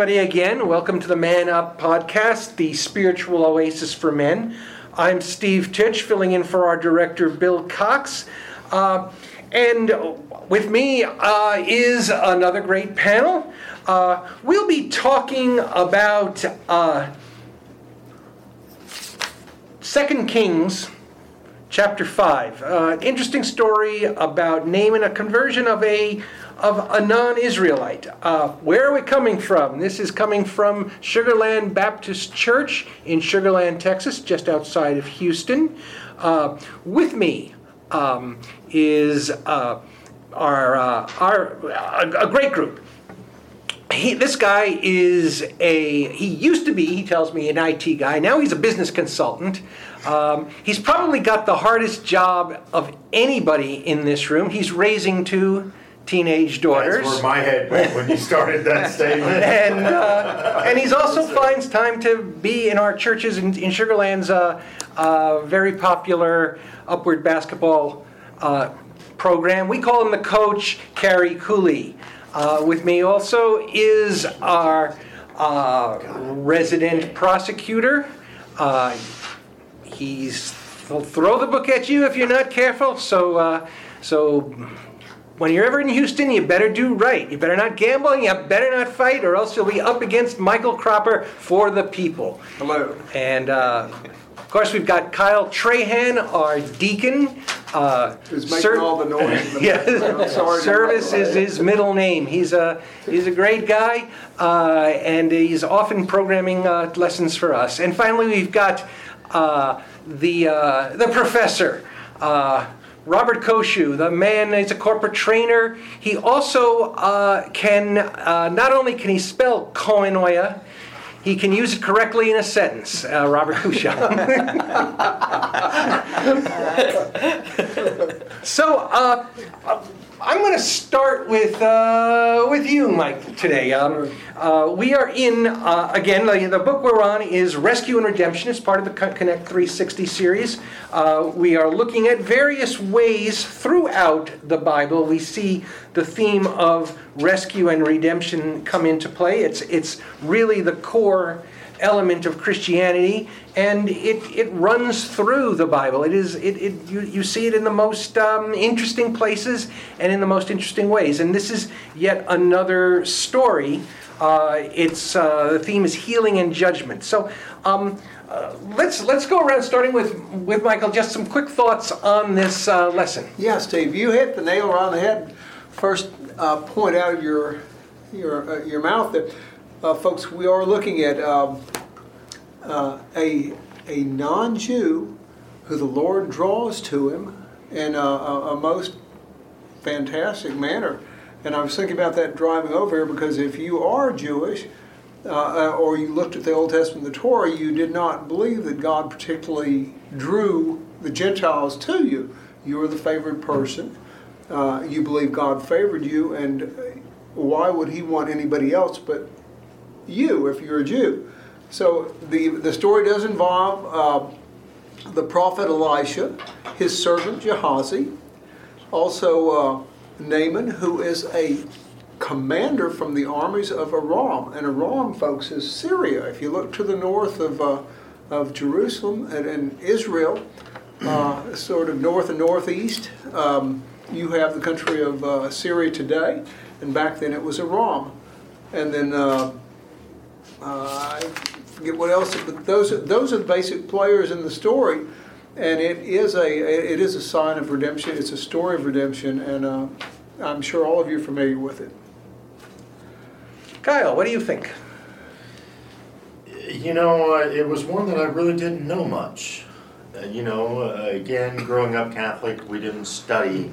Everybody, again. Welcome to the Man Up podcast, the spiritual oasis for men. I'm Steve Titch, filling in for our director, Bill Cox. Uh, and with me uh, is another great panel. Uh, we'll be talking about uh, 2 Kings chapter 5 uh, interesting story about naaman a conversion of a of a non-israelite. Uh, where are we coming from? This is coming from sugarland baptist church in sugarland texas just outside of houston. Uh, with me um, is uh, our, uh, our a, a great group. He, this guy is a he used to be he tells me an it guy. Now he's a business consultant. Um, he's probably got the hardest job of anybody in this room. He's raising two teenage daughters That's where my head went when you started that statement. and uh, and he's also finds time to be in our churches in, in Sugarland's uh, uh, very popular upward basketball uh, program. We call him the coach, Carrie Cooley. Uh, with me also is our uh, resident prosecutor. Uh, he's he'll throw the book at you if you're not careful. So uh, so when you're ever in Houston, you better do right. You better not gamble, you better not fight, or else you'll be up against Michael Cropper for the people. Hello. And uh, of course, we've got Kyle Trahan, our deacon. Uh, Who's making ser- all the noise. the yeah, service is his middle name. He's a he's a great guy, uh, and he's often programming uh, lessons for us. And finally, we've got uh, the uh, the professor. Robert Koshu, the man is a corporate trainer. He also uh, can, uh, not only can he spell koinonia, he can use it correctly in a sentence. Uh, Robert Koshu. so, uh, I'm going to start with uh, with you, Mike, today. Um, uh, we are in uh, again. The, book we're on is Rescue and Redemption. It's part of the Connect 360 series. Uh, we are looking at various ways throughout the Bible we see the theme of rescue and redemption come into play. It's it's really the core element of Christianity, and it, it runs through the Bible. It is it, it you, you see it in the most um, interesting places and in the most interesting ways. And this is yet another story. Uh, it's uh, the theme is healing and judgment. So. Um, uh, let's let's go around starting with with Michael. Just some quick thoughts on this uh, lesson. Yeah, Steve, you hit the nail on the head. First, uh, point out of your your uh, your mouth that, uh, folks, we are looking at um, uh, a a non-Jew who the Lord draws to Him in a, a, a most fantastic manner. And I was thinking about that driving over here because if you are Jewish, uh, uh, or you looked at the Old Testament, the Torah, you did not believe that God particularly drew the Gentiles to you. You were the favored person. Uh, you believe God favored you, and why would He want anybody else but you if you're a Jew? So the the story does involve uh, the prophet Elisha, his servant Gehazi, also uh, Naaman, who is a commander from the armies of Aram. And Aram, folks, is Syria. If you look to the north of, uh, of Jerusalem and, Israel, uh, sort of north and northeast, um, you have the country of uh, Syria today. And back then it was Aram. And then uh, I forget what else, but those are, those are the basic players in the story. And it is a it is a sign of redemption. It's a story of redemption, and uh, I'm sure all of you are familiar with it. Kyle, what do you think? You know, uh, it was one that I really didn't know much. Uh, you know, again, growing up Catholic, we didn't study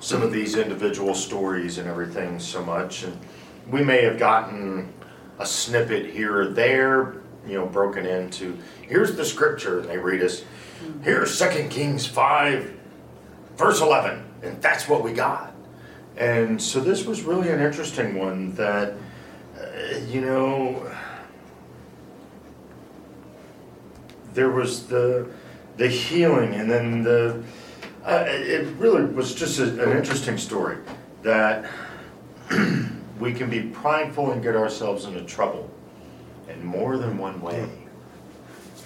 some of these individual stories and everything so much. And we may have gotten a snippet here or there, you know, broken into here's the scripture, and they read us, here's 2 Kings 5, verse 11, and that's what we got. And so this was really an interesting one that, uh, you know, there was the the healing, and then the uh, it really was just a, an interesting story that we can be prideful and get ourselves into trouble in more than one way.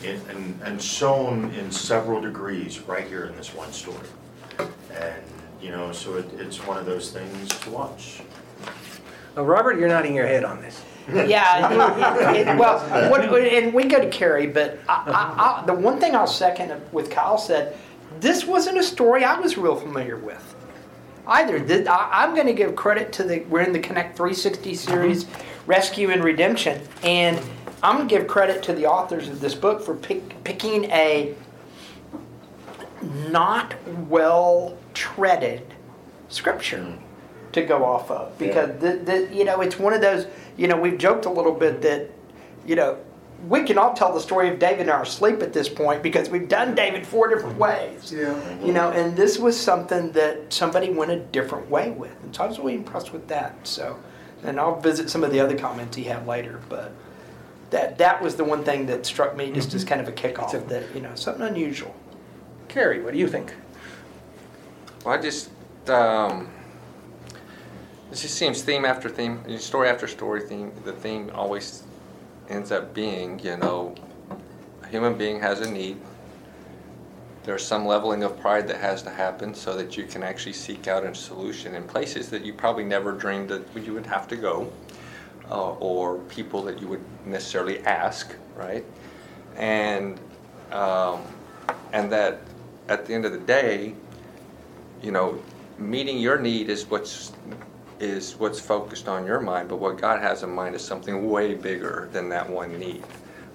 In, and, and shown in several degrees right here in this one story. And, you know, so it, it's one of those things to watch. Uh, Robert, you're nodding your head on this. Yeah, it, it, well, what, and we go to Carrie, but I, I, I, the one thing I'll second with Kyle said, this wasn't a story I was real familiar with either. This, I, am going to give credit to the, we're in the Connect 360 series, Rescue and Redemption, and I'm going to give credit to the authors of this book for pick, picking a not well treaded scripture to go off of because yeah. the, the, you know it's one of those you know we've joked a little bit that you know we can all tell the story of David in our sleep at this point because we've done David four different ways. Yeah. You know, and this was something that somebody went a different way with. And so I was really impressed with that. So, and I'll visit some of the other comments he had later, but that that was the one thing that struck me just as mm-hmm. kind of a kickoff a, that you know something unusual. Carrie, what do you think? Well, I just um, it just seems theme after theme, story after story. Theme the theme always ends up being, you know, a human being has a need. There's some leveling of pride that has to happen so that you can actually seek out a solution in places that you probably never dreamed that you would have to go uh, or people that you would necessarily ask, right? And um, and that at the end of the day, you know, meeting your need is what's is what's focused on your mind, but what God has in mind is something way bigger than that one need.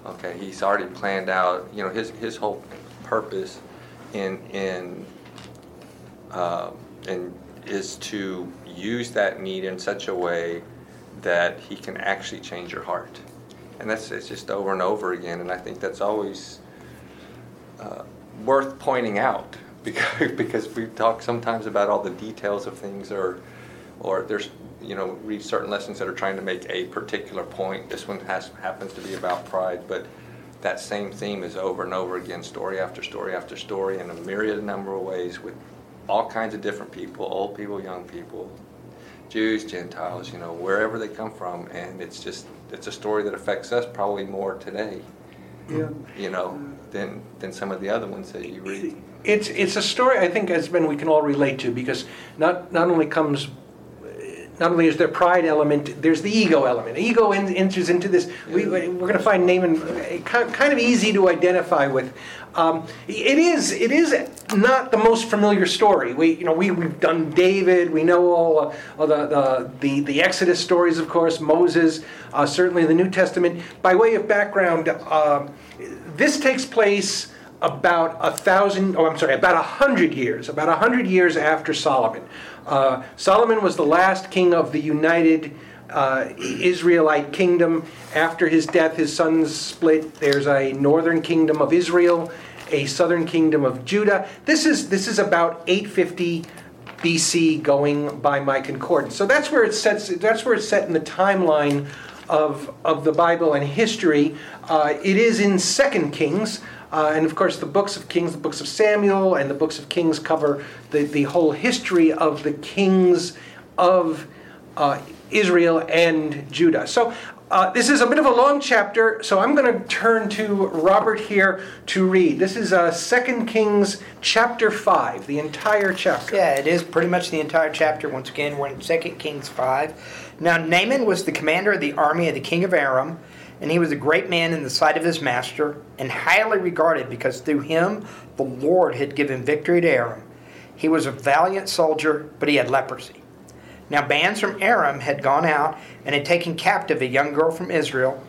Okay, He's already planned out. You know, His His whole purpose in in uh, in is to use that need in such a way that he can actually change your heart. And that's it's just over and over again. And I think that's always uh, worth pointing out because, because we talk sometimes about all the details of things or, or there's, you know, read certain lessons that are trying to make a particular point. This one has, happens to be about pride, but that same theme is over and over again, story after story after story, in a myriad number of ways with all kinds of different people, old people, young people, Jews, Gentiles, you know, wherever they come from, and it's just it's a story that affects us probably more today, yeah. you know, than than some of the other ones that you read. It's it's a story I think as Ben we can all relate to because not not only comes not only is there pride element, there's the ego element. Ego enters into this. We, we're going to find Naaman kind of easy to identify with. Um, it is it is not the most familiar story. We you know we we've done David. We know all, uh, all the, the, the the Exodus stories, of course, Moses, uh, certainly the New Testament. By way of background, uh, this takes place about a thousand. Oh, I'm sorry, about a hundred years. About a hundred years after Solomon. Uh, Solomon was the last king of the united uh, Israelite kingdom. After his death, his sons split. There's a northern kingdom of Israel, a southern kingdom of Judah. This is this is about 850 BC, going by my concordance. So that's where it sets. That's where it's set in the timeline of of the Bible and history. Uh, it is in Second Kings. Uh, and of course, the books of Kings, the books of Samuel, and the books of Kings cover the, the whole history of the kings of uh, Israel and Judah. So uh, this is a bit of a long chapter, so I'm going to turn to Robert here to read. This is uh, 2 Kings chapter 5, the entire chapter. Yeah, it is pretty much the entire chapter. Once again, we're in 2 Kings 5. Now, Naaman was the commander of the army of the king of Aram and he was a great man in the sight of his master, and highly regarded because through him the Lord had given victory to Aram. He was a valiant soldier, but he had leprosy. Now, bands from Aram had gone out and had taken captive a young girl from Israel,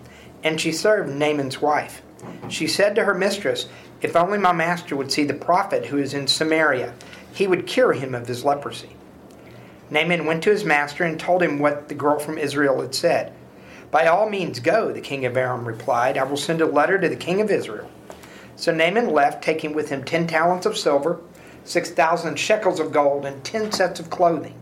and she served Naaman's wife. She said to her mistress, If only my master would see the prophet who is in Samaria, he would cure him of his leprosy. Naaman went to his master and told him what the girl from Israel had said. By all means, go, the king of Aram replied. I will send a letter to the king of Israel. So Naaman left, taking with him ten talents of silver, six thousand shekels of gold, and ten sets of clothing.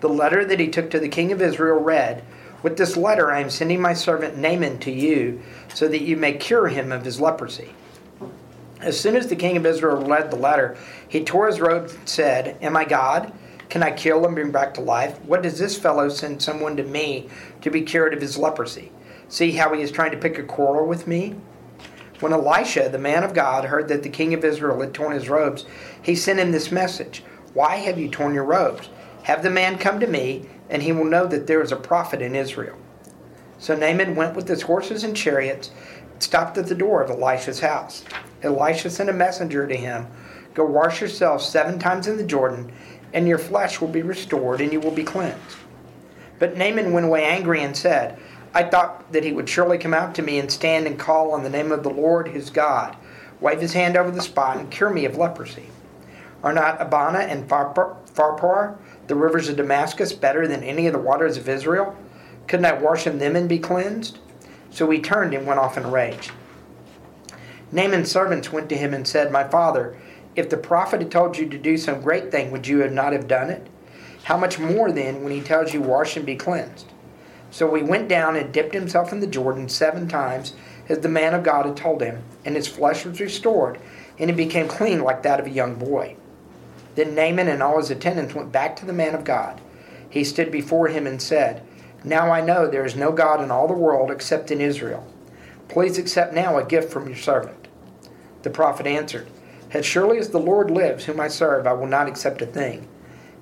The letter that he took to the king of Israel read, With this letter I am sending my servant Naaman to you, so that you may cure him of his leprosy. As soon as the king of Israel read the letter, he tore his robe and said, Am I God? Can I kill and bring back to life? What does this fellow send someone to me to be cured of his leprosy? See how he is trying to pick a quarrel with me? When Elisha, the man of God, heard that the king of Israel had torn his robes, he sent him this message Why have you torn your robes? Have the man come to me, and he will know that there is a prophet in Israel. So Naaman went with his horses and chariots, and stopped at the door of Elisha's house. Elisha sent a messenger to him Go wash yourself seven times in the Jordan, and your flesh will be restored, and you will be cleansed. But Naaman went away angry and said, I thought that he would surely come out to me and stand and call on the name of the Lord his God, wave his hand over the spot, and cure me of leprosy. Are not Abana and Pharpar, the rivers of Damascus, better than any of the waters of Israel? Couldn't I wash in them and be cleansed? So he turned and went off in a rage. Naaman's servants went to him and said, My father, if the prophet had told you to do some great thing, would you have not have done it? How much more then when he tells you, Wash and be cleansed? So he went down and dipped himself in the Jordan seven times, as the man of God had told him, and his flesh was restored, and he became clean like that of a young boy. Then Naaman and all his attendants went back to the man of God. He stood before him and said, Now I know there is no God in all the world except in Israel. Please accept now a gift from your servant. The prophet answered, As surely as the Lord lives, whom I serve, I will not accept a thing.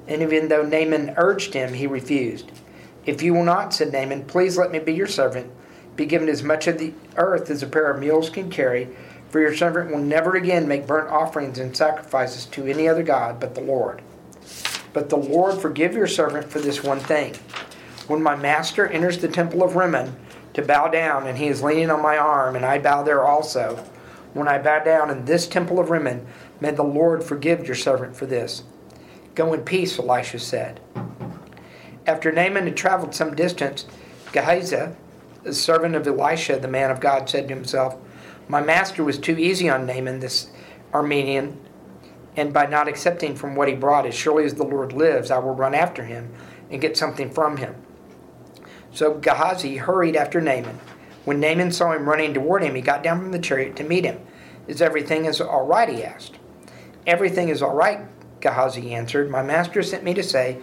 And even though Naaman urged him, he refused. If you will not, said Naaman, please let me be your servant, be given as much of the earth as a pair of mules can carry, for your servant will never again make burnt offerings and sacrifices to any other God but the Lord. But the Lord forgive your servant for this one thing. When my master enters the temple of Rimmon to bow down, and he is leaning on my arm, and I bow there also, when I bow down in this temple of Rimmon, may the Lord forgive your servant for this. Go in peace, Elisha said. After Naaman had traveled some distance, Gehazi, the servant of Elisha, the man of God, said to himself, My master was too easy on Naaman, this Aramean, and by not accepting from what he brought, as surely as the Lord lives, I will run after him and get something from him. So Gehazi hurried after Naaman. When Naaman saw him running toward him, he got down from the chariot to meet him. Is everything is all right? he asked. Everything is all right, Gehazi answered. My master sent me to say,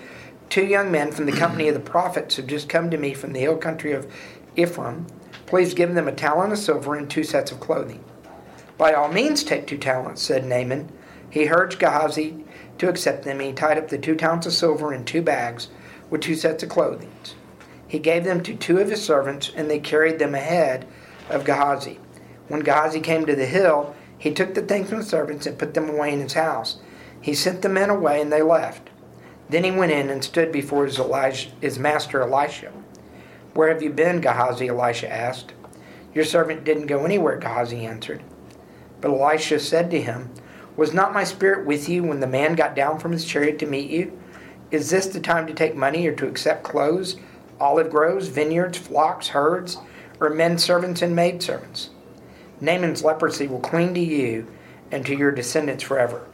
Two young men from the company of the prophets have just come to me from the hill country of Ephraim. Please give them a talent of silver and two sets of clothing. By all means, take two talents, said Naaman. He urged Gehazi to accept them, and he tied up the two talents of silver in two bags with two sets of clothing. He gave them to two of his servants, and they carried them ahead of Gehazi. When Gehazi came to the hill, he took the things from the servants and put them away in his house. He sent the men away, and they left. Then he went in and stood before his, Elijah, his master Elisha. Where have you been? Gehazi, Elisha asked. Your servant didn't go anywhere, Gehazi answered. But Elisha said to him, Was not my spirit with you when the man got down from his chariot to meet you? Is this the time to take money or to accept clothes, olive groves, vineyards, flocks, herds, or men servants and maidservants? Naaman's leprosy will cling to you and to your descendants forever.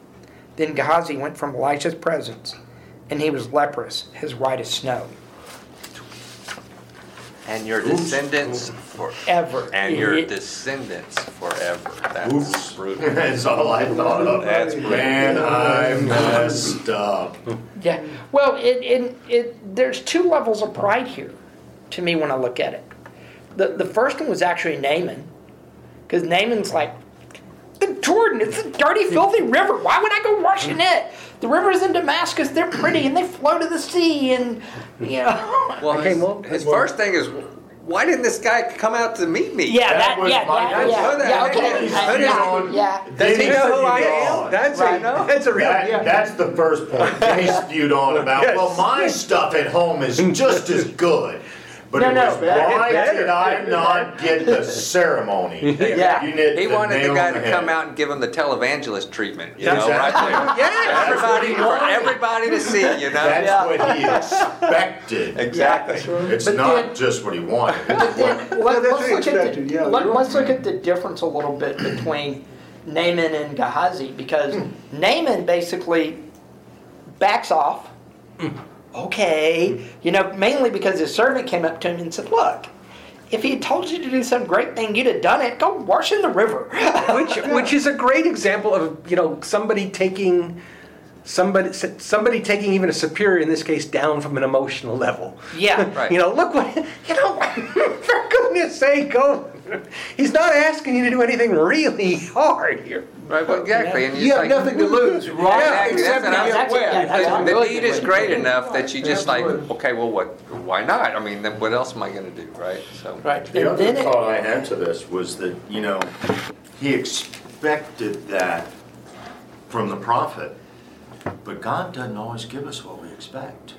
Then Gehazi went from Elisha's presence and he was leprous, as white as snow. And your descendants Ever. And your It- descendants forever. That's Oops. brutal. That's all I thought of. That's brutal. Man, I messed up. Yeah. Well, it, it, it, there's two levels of pride here to me when I look at it. The, the first one was actually Naaman, because Naaman's like, the Jordan, it's a dirty, filthy river. Why would I go wash in mm. it? The rivers in Damascus, they're pretty and they flow to the sea, and, you know. Well, his, well- his first thing is, why didn't this guy come out to meet me? Yeah, That that, was yeah, my yeah, yeah, question. yeah, okay. He's Uh, put it yeah, yeah. Does he Then know who I am? That's Right a, now? that's a real, That, yeah. That's the first point. Then he spewed on about, Yes. well, my stuff at home is just as good. But No, it no. was why Better. did I not get the ceremony? Yeah. You hit He the wanted the nail guy on to head. come out and give him the televangelist treatment, you know, Exactly. right there. Yeah. Everybody, for everybody to see, you know. That's Yeah. what he expected. Exactly. It's But not then- just what he wanted. But then, let, that's us look at expected, the, yeah, let, us look at the difference a little bit between Naaman and Gehazi because hmm. Naaman basically backs off. Hmm. Okay, mm-hmm. you know, mainly because his servant came up to him and said, "Look, if he had told you to do some great thing, you'd have done it. Go wash in the river." which which is a great example of you know somebody taking somebody somebody taking even a superior in this case down from an emotional level. Yeah. Right. You know, look what you know. For goodness sake, go. He's not asking you to do anything really hard here. Right, well, exactly. And You have like, nothing to lose, right? Exactly, Except that's what to I'm get That's it, yeah, wet. that's The, a the really need is great enough that you just like, Absolutely. okay, well, what? Why not? I mean, then what else am I going to do, right? So, right. The And other then it, thought I had to this was that, you know, he expected that from the prophet, but God doesn't always give us what we expect.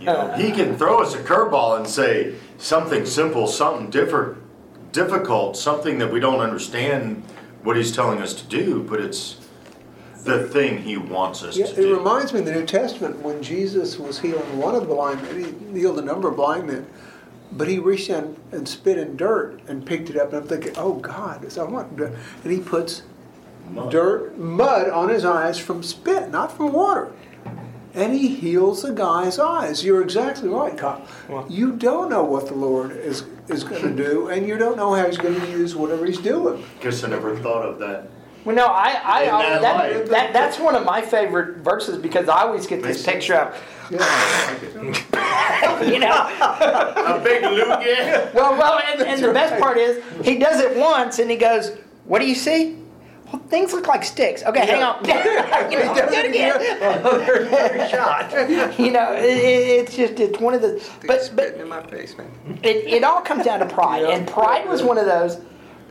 You know, he can throw us a curveball and say something simple, something different, difficult, something that we don't understand what he's telling us to do, but it's the thing he wants us Yeah, to it do. It reminds me of the New Testament when Jesus was healing one of the blind men. He healed a number of blind men, but he reached in and spit in dirt and picked it up. And I'm thinking, oh God, so I want dirt. And he puts Mud. dirt, mud on his eyes from spit, not from water. And he heals the guy's eyes. You're exactly right, Kyle. You don't know what the Lord is, is going to do, and you don't know how he's going to use whatever he's doing. Guess I never thought of that. Well, no, I, I, In that that, that, that's one of my favorite verses because I always get this Makes picture of, Yeah. you know, A big loogie. well, well, and, and the best part is he does it once and he goes, "What do you see?" Well, things look like sticks. Okay, hang on. you know, do it again. Another shot. You know, it, it- it's just it's one of the, but but in my face, man. it, it all comes down to pride, Yeah. and pride was one of those.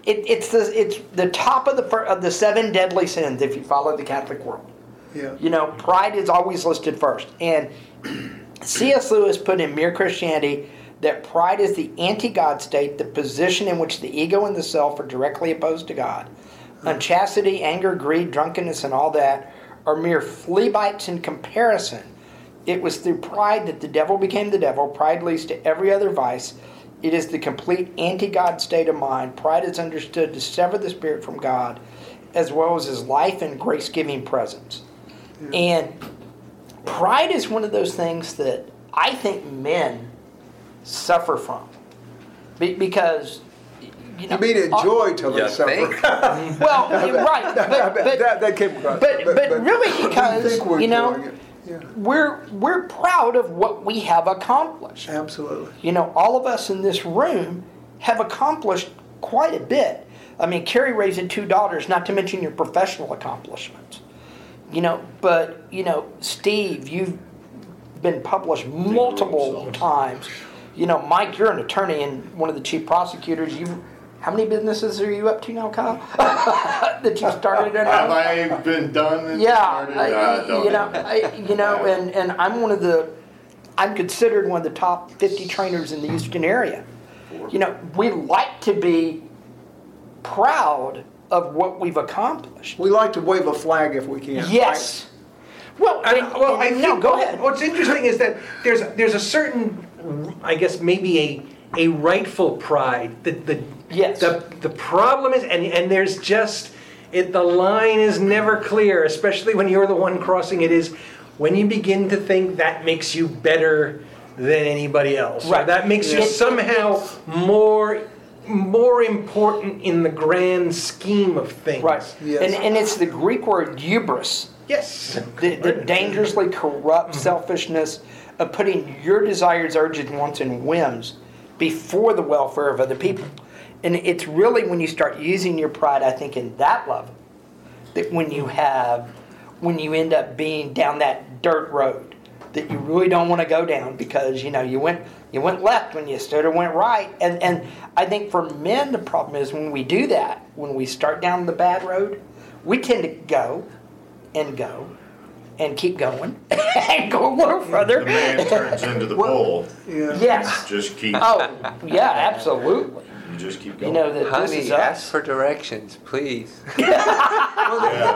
It, it's the it's the top of the of the seven deadly sins if you follow the Catholic world. Yeah. You know, pride is always listed first. And C.S. Lewis put in Mere Christianity that pride is the anti God state, the position in which the ego and the self are directly opposed to God. Unchastity, anger, greed, drunkenness, and all that are mere flea bites in comparison. It was through pride that the devil became the devil. Pride leads to every other vice. It is the complete anti God state of mind. Pride is understood to sever the spirit from God, as well as his life and grace giving presence. And pride is one of those things that I think men suffer from. Because, you know. You mean enjoy till they You suffer. Well, right. But, but, that, that came across. but- but really because, we're you know. Yeah, we're, we're proud of what we have accomplished. absolutely. You know, all of us in this room have accomplished quite a bit. I mean, Carrie raising two daughters, not to mention your professional accomplishments. You know, but, you know, Steve, you've been published multiple times. You know, Mike, you're an attorney and one of the chief prosecutors. You, how many businesses are you up to now, Kyle? that you started in? Have I been done and Yeah, started? I, Uh, don't you know, know. I, you know, and, and I'm one of the, I'm considered one of the top 50 trainers in the Houston area. You know, we like to be proud of what we've accomplished. We like to wave a flag if we can. Yes. Well, And, and- well, I and- no, go ahead. What's interesting is that there's there's a certain, I guess maybe a a rightful pride. that the Yes. the the problem is, and and there's just it. The line is never clear, especially when you're the one crossing it. Is when you begin to think that makes you better than anybody else. or Right. that makes you Yes. somehow more more important in the grand scheme of things. Right. Yes. And, and it's the Greek word hubris. Yes. the, the dangerously corrupt mm-hmm. selfishness of putting your desires, urges, wants, and whims before the welfare of other people. And it's really when you start using your pride, I think, in that level, that when you have, when you end up being down that dirt road that you really don't want to go down because you know you went you went left when you should have went right and and I think for men the problem is when we do that when we start down the bad road we tend to go and go and keep going and go a little further. The man turns into the bull. Yeah. Yes. Just keep, Oh, yeah, absolutely. You just keep You know that this Honey, is ask us. for directions, please. Yeah.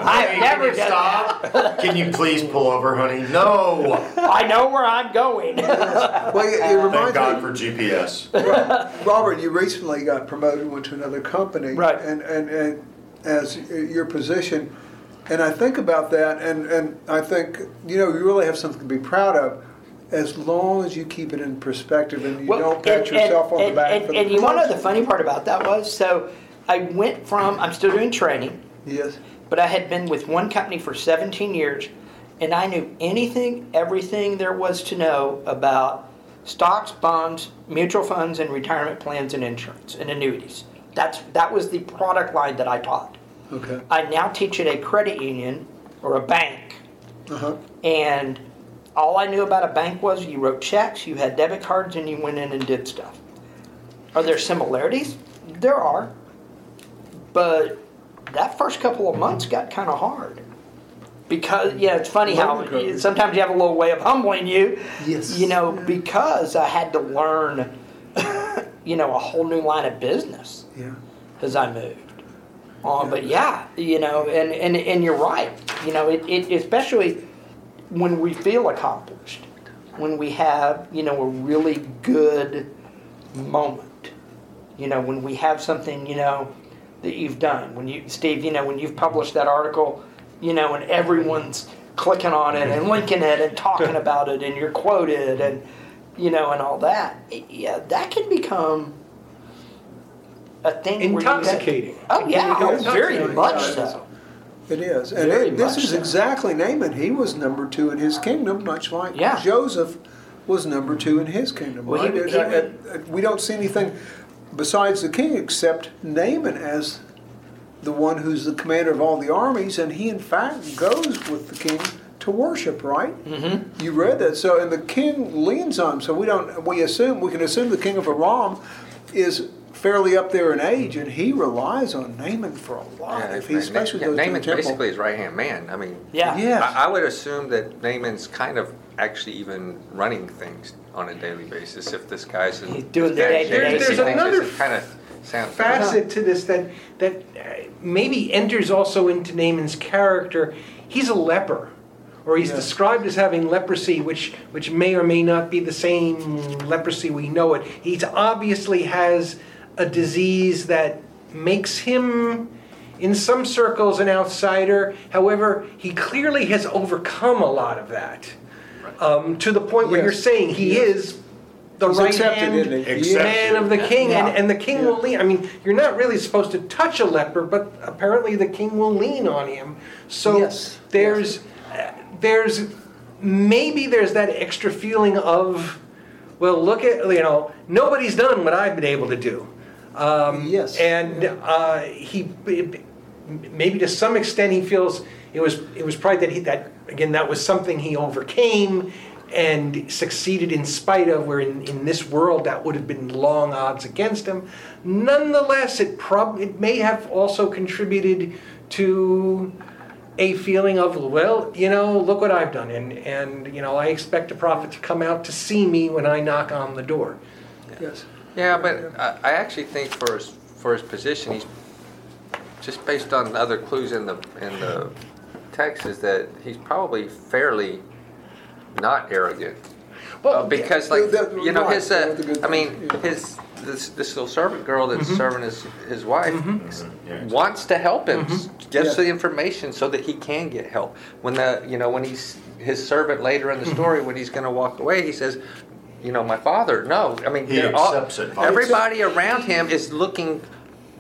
I've Hey, never can you done stop? Can you please pull over, honey? No. I know where I'm going. Well, it, it Thank reminds God me, for GPS. Robert, you recently got promoted, went to another company. Right. And, and, and as your position, and I think about that, and, and I think, you know, you really have something to be proud of, as long as you keep it in perspective and you Well, don't pat and- yourself on and- the back and- for the And you want to know the funny part about that was, so I went from, I'm still doing training, Yes. but I had been with one company for 17 years, and I knew anything, everything there was to know about stocks, bonds, mutual funds, and retirement plans and insurance and annuities. That's that was the product line that I taught. Okay. I now teach at a credit union or a bank, Uh-huh. and all I knew about a bank was you wrote checks, you had debit cards, and you went in and did stuff. Are there similarities? There are. But that first couple of months got kind of hard. Because, yeah, it's funny how sometimes you have a little way of humbling you. Yes. You know, because I had to learn, you know, a whole new line of business Yeah. as I moved. on. but yeah, you know, and, and, and you're right. You know, it, it especially when we feel accomplished, when we have, you know, a really good moment. You know, when we have something, you know, that you've done. When you, Steve, you know, when you've published that article, you know, and everyone's clicking on it and linking it and talking about it and you're quoted and, you know, and all that. Yeah, that can become a thing where you have- Intoxicating. Oh yeah, oh, very much so. It is. And it, this is so. exactly Naaman. He was number two in his kingdom, much like Yeah. Joseph was number two in his kingdom. Well, he- right? he- Uh, uh, we don't see anything besides the king except Naaman as the one who's the commander of all the armies, and he in fact goes with the king to worship. Right? Mm-hmm. You read that. So, and the king leans on him. So we don't. We assume we can assume the king of Aram is fairly up there in age, and he relies on Naaman for a lot. Yeah, if he especially yeah, goes to the basically his right hand man. I mean, Yeah. Yes. I, I would assume that Naaman's kind of actually even running things on a daily basis. If this guy's He's doing the day-to-day There's- there's another kind of sound facet to this that that uh, maybe enters also into Naaman's character. He's a leper, or he's Yeah. described as having leprosy, which which may or may not be the same leprosy we know it. He obviously has a disease that makes him. In some circles, an outsider. However, he clearly has overcome a lot of that, um, to the point where you're saying he Yes. is the He's right accepted, hand isn't he? Accepted. man of the king, Yeah. and, and the king Yeah. will lean. I mean, you're not really supposed to touch a leper, but apparently the king will lean on him. So Yes. there's, uh, there's, maybe there's that extra feeling of, well, look at you know, nobody's done what I've been able to do. Um, Yes. and uh, he, maybe to some extent, he feels it was it was probably that he that again that was something he overcame and succeeded in spite of. Where in, in this world that would have been long odds against him. Nonetheless, it prob it may have also contributed to a feeling of well, you know, look what I've done, and and you know I expect a prophet to come out to see me when I knock on the door. Yes. Yeah, but I, I actually think for his for his position, he's just based on other clues in the in the text is that he's probably fairly not arrogant. Well, Uh, because like that- you know right, his uh, of the good I mean yeah. his this this little servant girl that's mm-hmm. serving his his wife Yeah. wants to help him gives Yeah. the information so that he can get help when the you know when he's his servant later in the story when he's going to walk away he says you know my father no I mean He they're all- accepts it. everybody around him is looking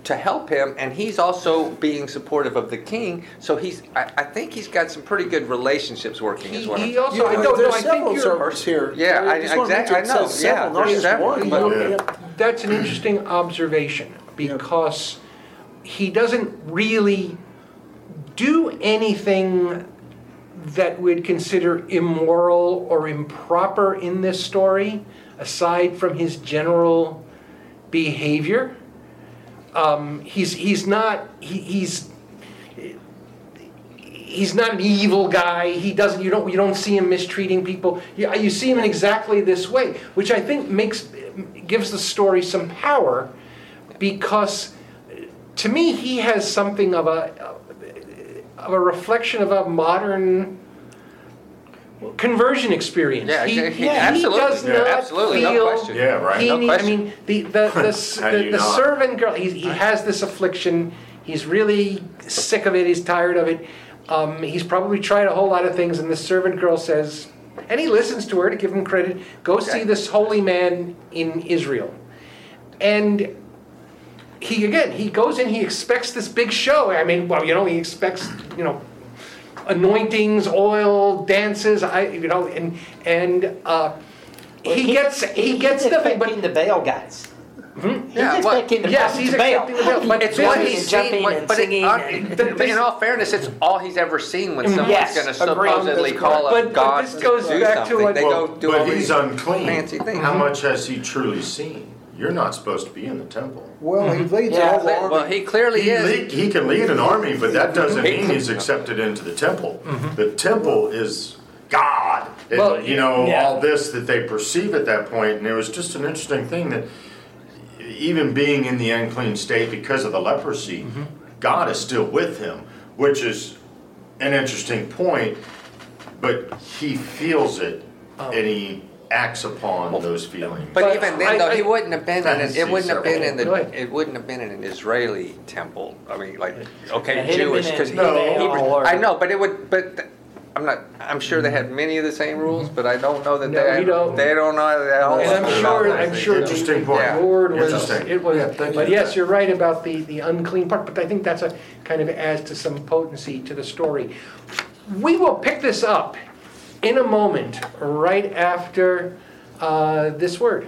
to help him and he's also being supportive of the king so he's I, I think he's got some pretty good relationships working He, as well he also, You I know, don't know, there's I think several you're, servers here. Yeah, I- just wanna exactly, mention I know, says yeah, several, not there's just several. one. But- Yeah. that's an interesting observation because he doesn't really do anything that we'd consider immoral or improper in this story, aside from his general behavior. Um, he's he's not he, he's he's not an evil guy. He doesn't. You don't. You don't see him mistreating people. You, you see him in exactly this way, which I think makes gives the story some power, because to me he has something of a of a reflection of a modern conversion experience. Yeah, he, he- absolutely. does Yeah, not absolutely, no question. Yeah, right. He No need- I mean, the the the, s- How do the, the servant girl. He, he has this affliction. He's really sick of it. He's tired of it. Um, he's probably tried a whole lot of things, and the servant girl says, and he listens to her to give him credit. Go see this holy man in Israel, and he again he goes in. He expects this big show. I mean, well, you know, he expects you know anointings, oil, dances. I you know, and and uh, he, gets he, gets he's nothing. expecting But the Baal guys. Yeah, he's well, expecting the yes, he's expecting the Baal, but It's this what is- he's jumping seen, but, and but it- singing uh, and- but in all fairness, it's all he's ever seen when someone's Yes, going to supposedly call correct. up But- but God this to goes do back to something. what- they Well, go do all but he's these unclean. fancy things. How much has he truly seen? You're not supposed to be in the temple. Well, he mm-hmm. leads Yeah, all the army. Well, he clearly He, is. lead, he can lead an army, but that doesn't mean he's accepted into the temple. Mm-hmm. The temple is God. It- Well, you know, yeah. all this that they perceive at that point, and it was just an interesting thing that even being in the unclean state because of the leprosy, mm-hmm. God is still with him, which is an interesting point, but he feels it oh. and he acts upon those feelings. But, But even then, I- though, he wouldn't have been in. Fantasy It wouldn't have been in the. ahead. It wouldn't have been in an Israeli temple. I mean, like okay, he'd have been Jewish because he, No. he- or- I know, but it would. But th- I'm not. I'm sure they had many of the same rules, but I don't know that No, they. don't. They don't know that all. And I'm sure, I'm sure. Interesting point. Yeah. The Lord was, Interesting. it was, Yeah, thank but you. yes, you're right about the, the unclean part, but I think that's a, kind of adds to some potency to the story. We will pick this up in a moment, right after uh, this word.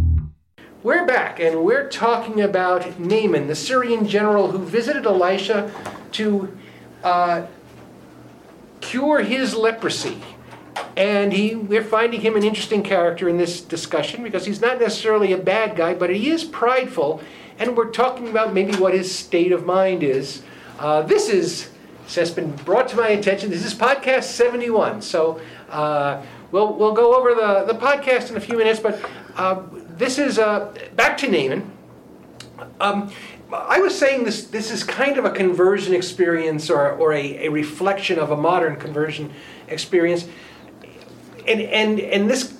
We're back, and we're talking about Naaman, the Syrian general who visited Elisha to uh, cure his leprosy. And he, we're finding him an interesting character in this discussion because he's not necessarily a bad guy, but he is prideful. And we're talking about maybe what his state of mind is. Uh, this is this has been brought to my attention. This is podcast 71. So uh, we'll we'll go over the, the podcast in a few minutes, but uh, this is uh, back to Naaman. Um, I was saying this this is kind of a conversion experience or, or a, a reflection of a modern conversion experience. And, and, and this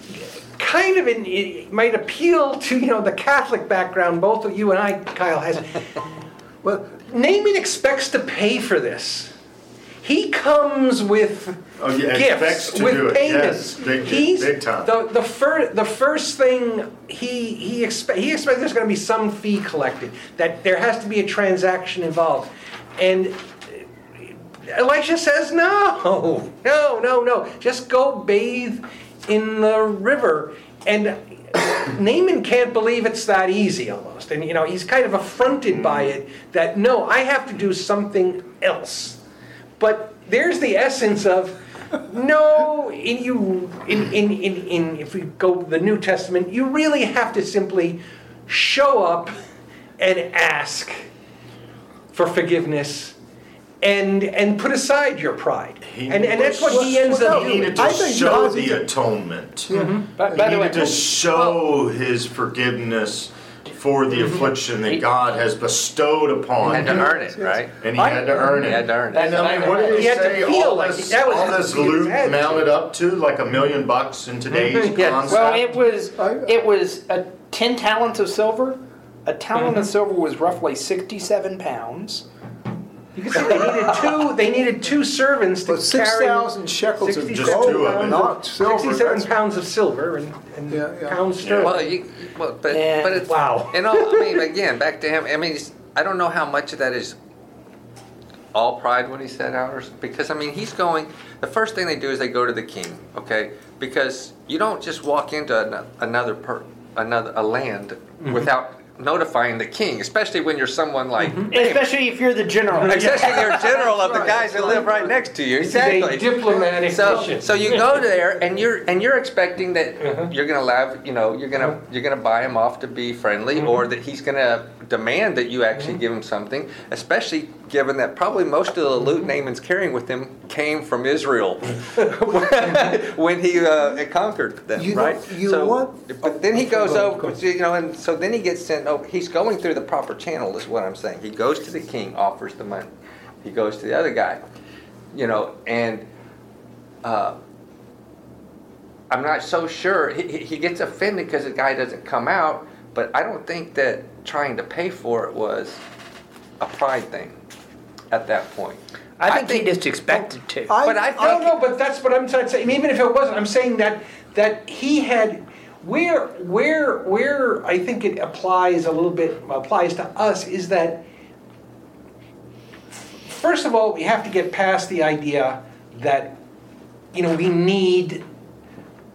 kind of in, it might appeal to you know the Catholic background both of you and I, Kyle, has. Well, Naaman expects to pay for this. He comes with Oh, yeah, gifts, with do it. payment. Yes, big- He's big time. the the first the first thing he he expect he expects there's going to be some fee collected. That there has to be a transaction involved, and uh, Elisha says no, no, no, no. Just go bathe in the river. And Naaman can't believe it's that easy almost. And you know, he's kind of affronted by mm. it that no, I have to do something else. But there's the essence of no, in you in, in, in, in if we go the New Testament, you really have to simply show up and ask for forgiveness and and put aside your pride. He and and that's what he ends well, up He doing. needed to I think show God's the even- atonement. Mm-hmm. By, He by the way, needed to show his forgiveness for the affliction that God has bestowed upon Had to earn it, right? And he had to earn He it. had to earn it. And I mean, what did He he had to say? feel All like this, that was all the this thing he loot had to. mounted up to like a million bucks in today's Yes. concept. Well, it was it was a ten talents of silver. A talent Mm-hmm. of silver was roughly sixty-seven pounds. You can see they needed two. They needed two servants to But six carry thousand shekels of 67 Just two of gold, it. not silver. Sixty-seven that's- pounds of silver and, and Yeah, yeah. pounds sterling. Well, you, well, but Yeah. but it's Wow. You know, I mean, again, back to him. I mean, it's- I don't know how much of that is all pride when he set said ours, because I mean, he's going. The first thing they do is they go to the king, okay? Because you don't just walk into ano- another per, another a land Mm-hmm. without notifying the king, especially when you're someone like. Mm-hmm. Especially if you're the general. Especially if you're general of the Right, guys that live right next to you. A Exactly. diplomatic So, mission. so you go there and you're and you're expecting that Uh-huh. you're gonna have you know you're gonna uh-huh. you're gonna buy him off to be friendly mm-hmm. or that he's gonna demand that you actually give him something, especially given that probably most of the loot Naaman's carrying with him came from Israel when he uh, conquered them, You know- right? you so, what? But then he Oh, goes go ahead, over, you know, and so then he gets sent over. He's going through the proper channel, is what I'm saying. He goes to the king, offers the money. He goes to the other guy, you know, and uh, I'm not so sure. He- he gets offended because the guy doesn't come out, but I don't think that trying to pay for it was a pride thing at that point. I think, he just expected to. I- But I I don't know, but that's what I'm trying to say. And even if it wasn't, I'm saying that that he had where where where I think it applies a little bit applies to us is that first of all we have to get past the idea that you know we need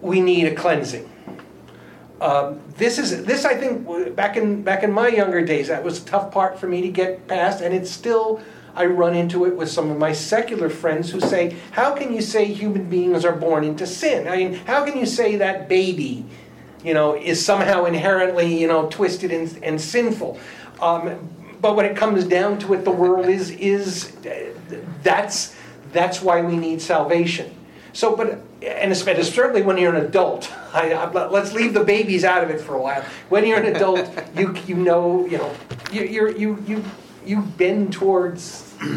we need a cleansing. Um, this is this I think back in back in my younger days that was a tough part for me to get past, and it's still I run into it with some of my secular friends who say, "How can you say human beings are born into sin? I mean, how can you say that baby, you know, is somehow inherently you know twisted and, and sinful?" Um, but when it comes down to it, the world is is that's that's why we need salvation. So, but and it's, and it's certainly when you're an adult. I, I, let- let's leave the babies out of it for a while. When you're an adult, you you know you know you you're, you you you bend towards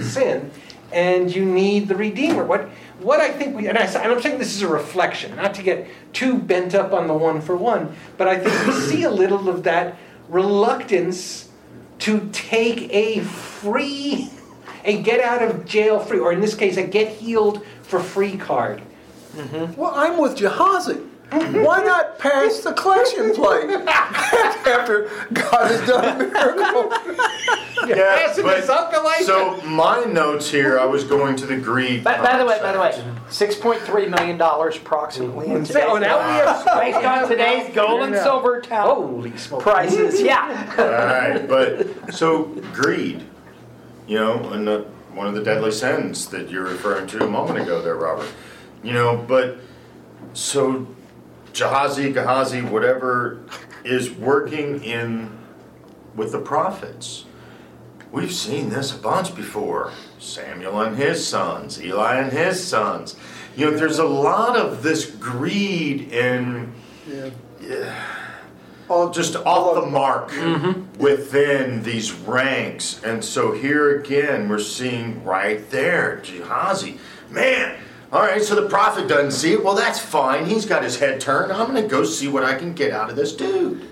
sin, and you need the Redeemer. What what I think we and, I, and I'm saying this is a reflection, not to get too bent up on the one for one, but I think we see a little of that reluctance to take a free, a get out of jail free, or in this case, a get healed for free card. Mm-hmm. Well, I'm with Jahazi. Mm-hmm. Why not pass the collection plate after God has done a miracle? Yeah, Passing but- this? So my notes here, I was going to the Greek. By, by the way, by the way, six point three million dollars approximately. in So today's- oh, now we have based on today's gold and silver town Holy prices. Yeah. All right, but so greed, you know, and the, one of the deadly sins that you're referring to a moment ago, there, Robert. You know, but so Jahazi, Gehazi, whatever, is working in with the prophets. We've seen this a bunch before. Samuel and his sons, Eli and his sons. You know, there's a lot of this greed and yeah. All just off the mark mm-hmm. within these ranks. And so here again, we're seeing right there, Gehazi. Man, all right, so the prophet doesn't see it. Well, that's fine. He's got his head turned. I'm going to go see what I can get out of this dude.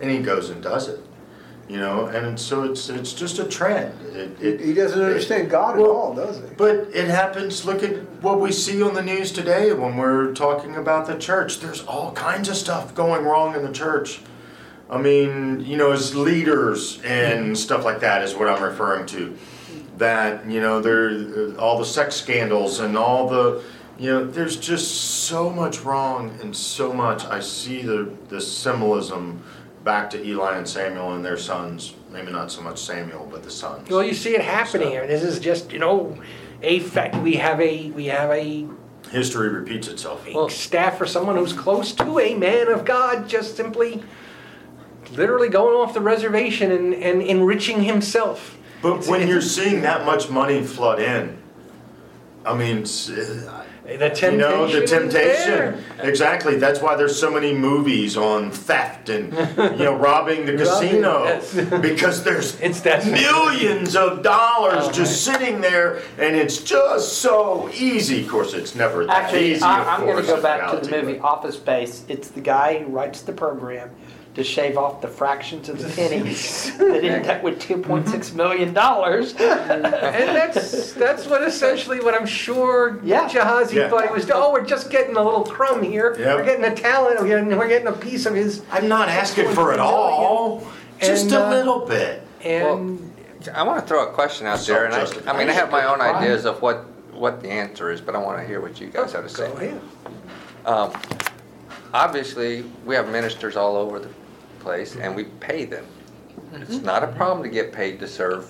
And he goes and does it. You know, and so it's it's just a trend. It, it, He doesn't understand God at Well, all, does he? but it happens. Look at what we see on the news today when we're talking about the church. There's all kinds of stuff going wrong in the church. I mean, you know, as leaders and stuff like that is what I'm referring to. That you know, there all the sex scandals and all the, you know, there's just so much wrong and so much. I see the the symbolism back to Eli and Samuel and their sons. Maybe not so much Samuel, but the sons. Well, you see it happening. here. This is just you know, a fact. We have a we have a, History repeats itself. a staff for someone who's close to a man of God, just simply, literally going off the reservation and, and enriching himself. But when you're seeing that much money flood in, I mean, uh, The temptation. You know, the is there. temptation. Exactly. That's why there's so many movies on theft and, you know, robbing the casino. Yes. Because there's It's millions of dollars Oh, just sitting there and it's just so easy. Of course, it's never that Actually, easy. I, of I'm going to go in back to the movie but- Office Space. It's the guy who writes the program to shave off the fractions of the pennies that end up with 2.6 million dollars. and that's that's what essentially what I'm sure Yeah. Jahazi Yeah. thought he was. Oh, we're just getting a little crumb here. Yep. We're getting a talent. We're getting, we're getting a piece of his. I'm not asking for it all. Just a uh, little bit. And I want to throw a question out there, and I, I mean, I have my own Self-justification. ideas of what, what the answer is, but I want to hear what you guys have to say. go ahead. Um, obviously, we have ministers all over the place, and we pay them. Mm-hmm. It's not a problem to get paid to serve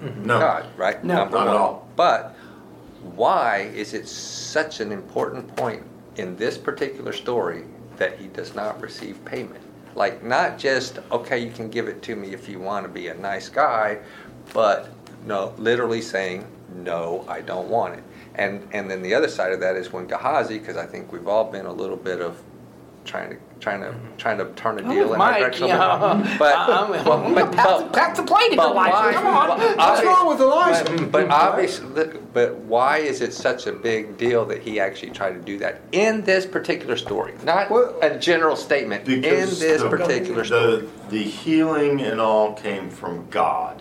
mm-hmm. No. God, right? No. Number Not at one. all. But why is it such an important point in this particular story that he does not receive payment? Like, not just, okay, you can give it to me if you want to be a nice guy, but no, literally saying, no, I don't want it. And, and then the other side of that is when Gehazi, because I think we've all been a little bit of trying to trying to trying to turn a deal in our Mike, direction. a you little know, bit. but, I'm- but, but, pass, but- pass the plate if but you like. why- Come on. but What's obvi- wrong with Elijah? But, mm, but obviously, but why is it such a big deal that he actually tried to do that in this particular story? Not Well- a general statement. in this the- particular story. The, the healing and all came from God.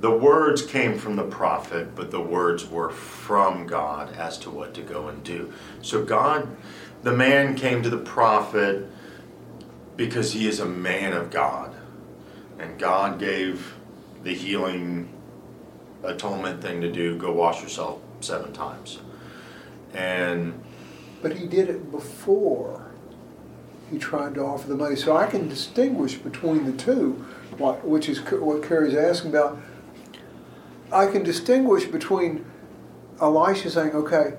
The words came from the prophet, but the words were from God as to what to go and do. So God, the man came to the prophet because he is a man of God. And God gave the healing atonement thing to do go wash yourself seven times. And But he did it before he tried to offer the money. So I can distinguish between the two, which is what Carrie's asking about. I can distinguish between Elisha saying, okay,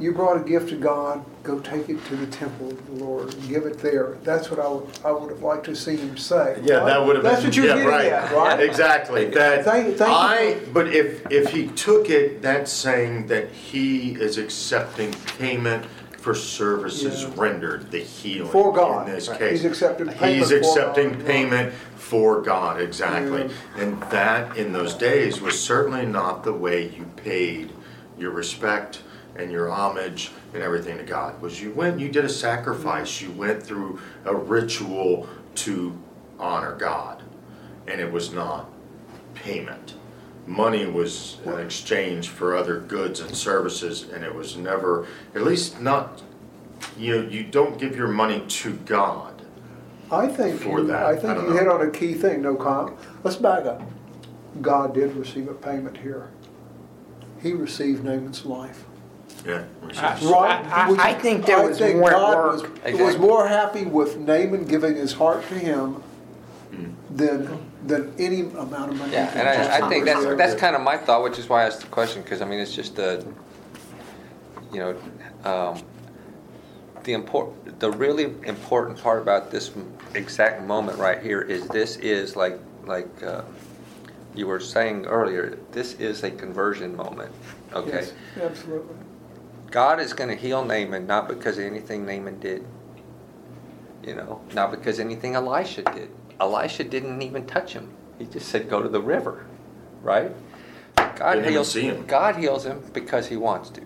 you brought a gift to God, go take it to the temple of the Lord and give it there. That's what I would, I would have liked to see him say. Yeah, that would have That's been. what you're yeah, getting right. at, right? Exactly. That Thank- thank I. But if if he took it, that's saying that he is accepting payment for services Yeah. rendered. The healing For God. in this Right. case. He's accepting payment He's for accepting God. payment for God. Exactly. And that in those days was certainly not the way you paid your respect and your homage and everything to God. Was you went, you did a sacrifice, you went through a ritual to honor God, and it was not payment. Money was an exchange for other goods and services, and it was never, at least not, you know, you don't give your money to God. I think, for you- that. I I think don't you know. hit on a key thing, no comp Let's back up. God did receive a payment here. He received Naaman's life. Yeah. Right? I- I- Which- I think there was more at God work. was, was Exactly. more happy with Naaman giving his heart to him than, than any amount of money. he Yeah, could and I, I think that's receive. that's kind of my thought, which is why I asked the question because I mean it's just the, you know, um, the import, the really important part about this m- exact moment right here is this is like like uh, you were saying earlier. This is a conversion moment. Okay, Yes, Absolutely. God is going to heal Naaman not because of anything Naaman did. You know, not because anything Elisha did. Elisha didn't even touch him. He just said, "Go to the river," right? God Didn't heals. him. God heals him because He wants to,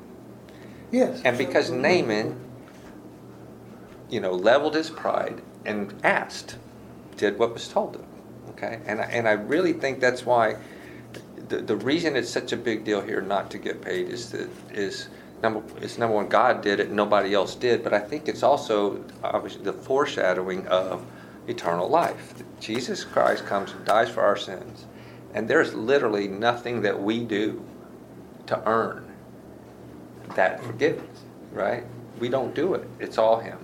Yes. and because Naaman, you know, leveled his pride and asked, did what was told him. Okay, and I, and I really think that's why the, the reason it's such a big deal here not to get paid is that is number is number one God did it nobody else did but I think it's also obviously the foreshadowing of eternal life. Jesus Christ comes and dies for our sins and there's literally nothing that we do to earn that forgiveness right? We don't do it. It's all him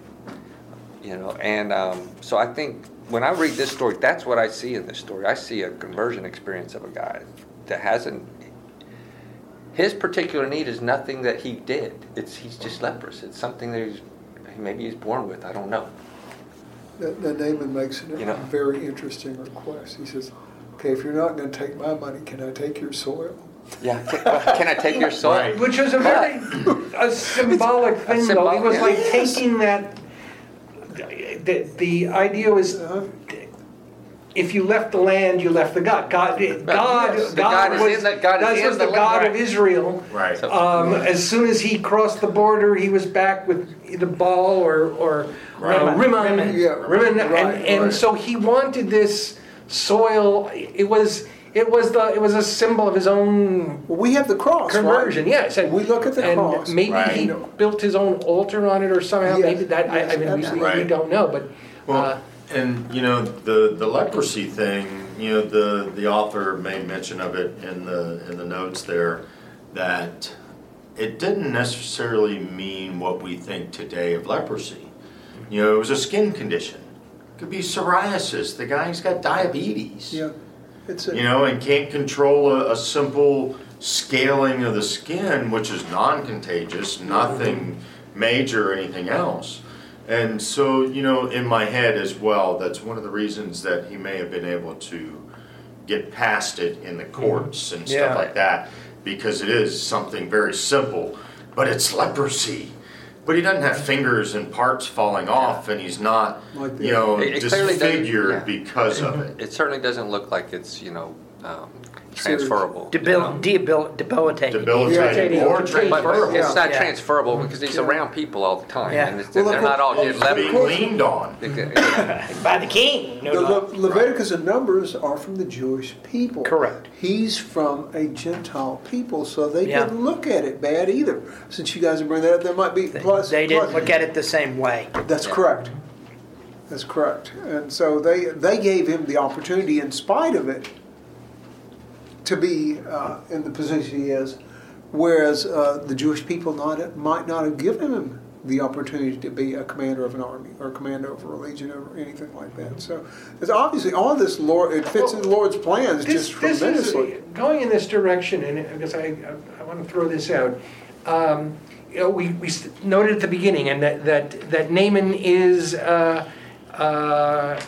you know and um, so i think when i read this story that's what i see in this story. I see a conversion experience of a guy that hasn't his particular need is nothing that he did it's he's just leprous it's something that he's maybe he's born with i don't know That, that Naaman makes a You know. very interesting request. He says, okay, if you're not going to take my money, can I take your soil? Yeah. Can, can I take your soil? Right. Which was a very a symbolic thing, though. It symbolic- was like taking that. The, the idea was, uh-huh. If you left the land, you left the God. God, God, yes, the God, God is was, in the- God is in was the the land, God of. Israel. Right. So- Um, as soon as he crossed the border, he was back with the Baal or or uh, Right. Rimmon. Yeah, Rimmon, right, and, and right. so he wanted this soil. It was it was the it was a symbol of his own Well, we have the cross, conversion. right? Yes, and We look at the and cross. Maybe Right. he built his own altar on it or somehow. Yes, Maybe that. I, I mean, we, we, we don't know, but. Well, uh, and you know the the leprosy thing. You know the the author made mention of it in the in the notes there that it didn't necessarily mean what we think today of leprosy. You know, it was a skin condition. It could be psoriasis. The guy's got diabetes. Yeah, it's a, You know, and can't control a, a simple scaling of the skin, which is non-contagious, nothing major or anything else. And so, you know, in my head as well, that's one of the reasons that he may have been able to get past it in the courts and Yeah. stuff like that, because it is something very simple, but it's leprosy. But he doesn't have fingers and parts falling off, and he's not, Like you know, It- it clearly disfigured yeah. because of it. It certainly doesn't look like it's you know um, Serious. Transferable. Debil- know? debil- debilitating. Debilitating Yeah. or But transferable. it's not Yeah. transferable mm-hmm. because he's around people all the time, Yeah. and it's, Well, they're look, not all well, getting of being leaned on. By the king. No the doubt. Le- Leviticus and Numbers are from the Jewish people. Correct. He's from a Gentile people, so they Yeah. didn't look at it bad either. Since you guys are bringing that up, there might be They, plus. they didn't plus- look at it the same way. That's Yeah. correct. That's correct. And so they they gave him the opportunity, in spite of it, to be uh, in the position he is, whereas uh, the Jewish people not might not have given him the opportunity to be a commander of an army or commander over a legion or anything like that. So it's obviously all this Lord it fits in the Lord's plans This, just this tremendously. is going in this direction, and I guess I, I, I want to throw this out. Um, you know, we, we noted at the beginning, and that that that Naaman is uh, uh,